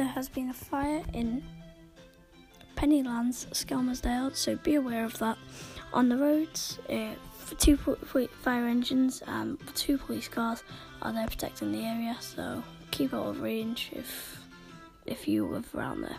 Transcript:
there has been a fire in Pennylands, Skelmersdale, so be aware of that. On the roads, uh, two fire engines um, and two police cars are there protecting the area, so keep out of range if if you live around there.